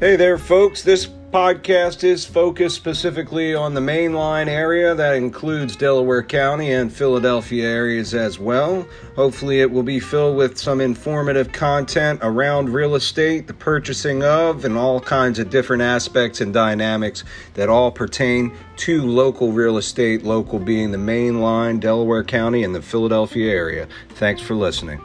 Hey there, folks. This podcast is focused specifically on the Main Line area that includes Delaware County and Philadelphia areas as well. Hopefully, it will be filled with some informative content around real estate, the purchasing of, and all kinds of different aspects and dynamics that all pertain to local real estate, local being the Main Line, Delaware County, and the Philadelphia area. Thanks for listening.